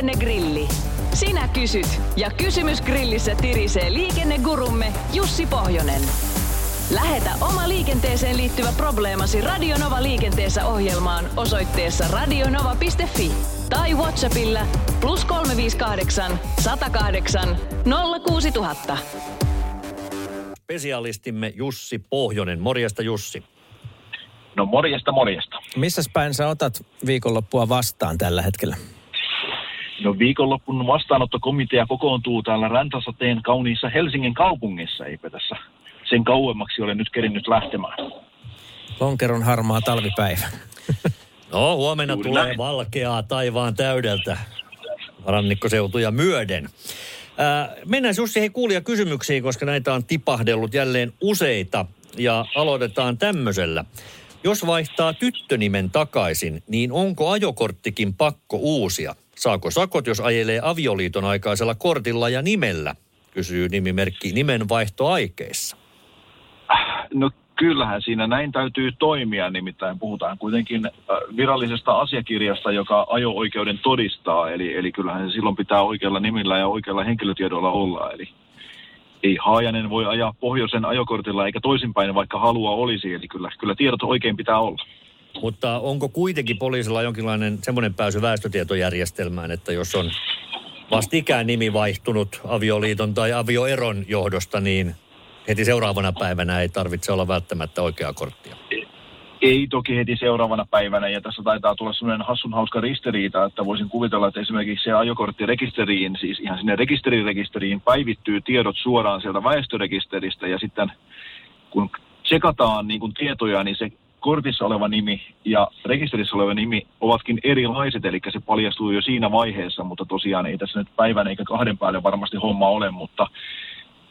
Liikennegrilli. Sinä kysyt ja kysymys grillissä tirisee liikennegurumme Jussi Pohjonen. Lähetä oma liikenteeseen liittyvä probleemasi Radionova liikenteessä ohjelmaan osoitteessa radionova.fi tai Whatsappilla plus 358 108 06000. Spesialistimme Jussi Pohjonen. Morjesta Jussi. No morjesta, morjesta. Missä päin sä otat viikonloppua vastaan tällä hetkellä? No viikonloppun vastaanottokomitea kokoontuu täällä Räntäsateen kauniissa Helsingin kaupungissa, eipä tässä sen kauemmaksi ole nyt kerinnyt lähtemään. Lonkeron harmaa talvipäivä. No, huomenna Juuri tulee näin. valkeaa taivaan täydeltä rannikkoseutuja myöden. Ää, mennään Jussi hei kuulia kysymyksiin, koska näitä on tipahdellut jälleen useita. Ja aloitetaan tämmöisellä. Jos vaihtaa tyttönimen takaisin, niin onko ajokorttikin pakko uusia? Saako sakot, jos ajelee avioliiton aikaisella kortilla ja nimellä? Kysyy nimimerkki nimenvaihtoaikeissa. No kyllähän siinä näin täytyy toimia, nimittäin puhutaan kuitenkin äh, virallisesta asiakirjasta, joka ajo-oikeuden todistaa, eli, eli kyllähän se silloin pitää oikealla nimillä ja oikealla henkilötiedolla olla, eli ei Haajanen voi ajaa pohjoisen ajokortilla eikä toisinpäin, vaikka halua olisi, eli kyllä, kyllä tiedot oikein pitää olla. Mutta onko kuitenkin poliisilla jonkinlainen semmoinen pääsy väestötietojärjestelmään, että jos on vastikään nimi vaihtunut avioliiton tai avioeron johdosta, niin heti seuraavana päivänä ei tarvitse olla välttämättä oikeaa korttia. Ei toki heti seuraavana päivänä, ja tässä taitaa tulla sellainen hassun hauska ristiriita, että voisin kuvitella, että esimerkiksi se ajokorttirekisteriin, siis ihan sinne rekisterirekisteriin päivittyy tiedot suoraan sieltä väestörekisteristä, ja sitten kun tsekataan niin kuin tietoja, niin se kortissa oleva nimi ja rekisterissä oleva nimi ovatkin erilaiset, eli se paljastuu jo siinä vaiheessa, mutta tosiaan ei tässä nyt päivän eikä kahden päälle varmasti homma ole, mutta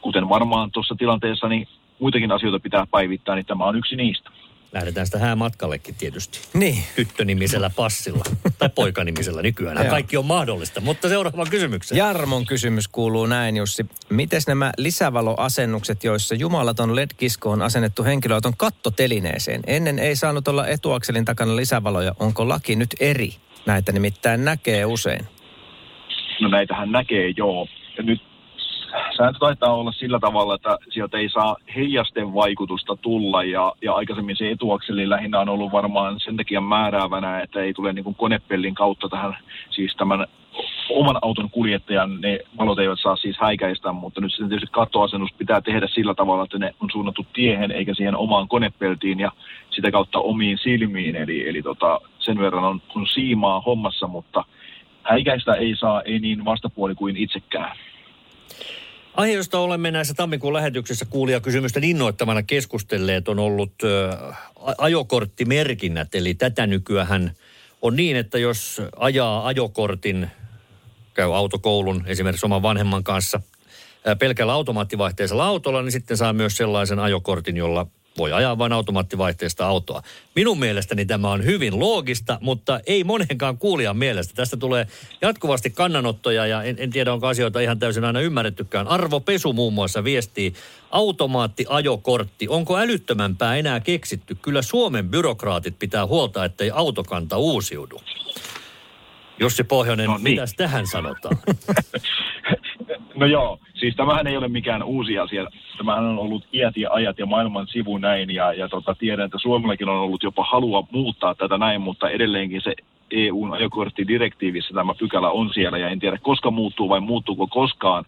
kuten varmaan tuossa tilanteessa, niin muitakin asioita pitää päivittää, niin tämä on yksi niistä. Lähdetään sitä häämatkallekin tietysti. Niin. Tyttönimisellä passilla tai poikanimisellä nykyään. Joo. Kaikki on mahdollista. Mutta seuraava kysymykseen. Jarmon kysymys kuuluu näin, Jussi. Miten nämä lisävaloasennukset, joissa jumalaton LED-kisko on asennettu henkilöauton kattotelineeseen? Ennen ei saanut olla etuakselin takana lisävaloja. Onko laki nyt eri? Näitä nimittäin näkee usein. No näitähän näkee, joo. Ja nyt sääntö taitaa olla sillä tavalla, että sieltä ei saa heijasten vaikutusta tulla ja, ja aikaisemmin se etuakseli lähinnä on ollut varmaan sen takia määräävänä, että ei tule niin konepellin kautta tähän siis tämän oman auton kuljettajan, ne valot eivät saa siis häikäistä, mutta nyt sitten tietysti kattoasennus pitää tehdä sillä tavalla, että ne on suunnattu tiehen eikä siihen omaan konepeltiin ja sitä kautta omiin silmiin, eli, eli tota, sen verran on, on siimaa hommassa, mutta häikäistä ei saa, ei niin vastapuoli kuin itsekään. Aihe, josta olemme näissä tammikuun lähetyksissä kuulijakysymysten innoittamana keskustelleet, on ollut a- ajokorttimerkinnät. Eli tätä nykyään on niin, että jos ajaa ajokortin, käy autokoulun esimerkiksi oman vanhemman kanssa pelkällä automaattivaihteisella autolla, niin sitten saa myös sellaisen ajokortin, jolla voi ajaa vain automaattivaihteista autoa. Minun mielestäni tämä on hyvin loogista, mutta ei monenkaan kuulijan mielestä. Tästä tulee jatkuvasti kannanottoja ja en, en tiedä, onko asioita ihan täysin aina ymmärrettykään. Arvo Pesu muun muassa viestii, automaattiajokortti, onko älyttömämpää enää keksitty? Kyllä Suomen byrokraatit pitää huolta, ettei autokanta uusiudu. Jussi Pohjonen, No niin. mitäs tähän sanotaan? No joo, siis tämähän ei ole mikään uusi asia. Tämähän on ollut iät ja ajat ja maailman sivu näin ja, ja tota, tiedän, että Suomellakin on ollut jopa halua muuttaa tätä näin, mutta edelleenkin se EUn ajokorttidirektiivissä tämä pykälä on siellä ja en tiedä koska muuttuu vai muuttuuko koskaan.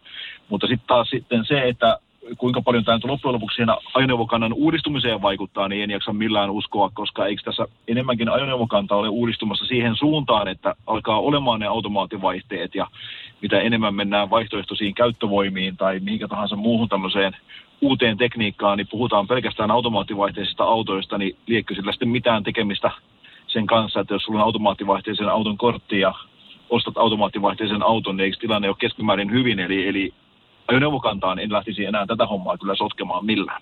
Mutta sitten taas sitten se, että kuinka paljon tämä loppujen lopuksi siinä ajoneuvokannan uudistumiseen vaikuttaa, niin en jaksa millään uskoa, koska eikö tässä enemmänkin ajoneuvokanta ole uudistumassa siihen suuntaan, että alkaa olemaan ne automaattivaihteet ja mitä enemmän mennään vaihtoehtoisiin käyttövoimiin tai mihinkä tahansa muuhun tämmöiseen uuteen tekniikkaan, niin puhutaan pelkästään automaattivaihteisista autoista, niin liekö sillä sitten mitään tekemistä sen kanssa, että jos sulla on automaattivaihteisen auton kortti ja ostat automaattivaihteisen auton, niin eikö tilanne ole keskimäärin hyvin, eli, eli ajoneuvokantaan en lähtisi enää tätä hommaa kyllä sotkemaan millään.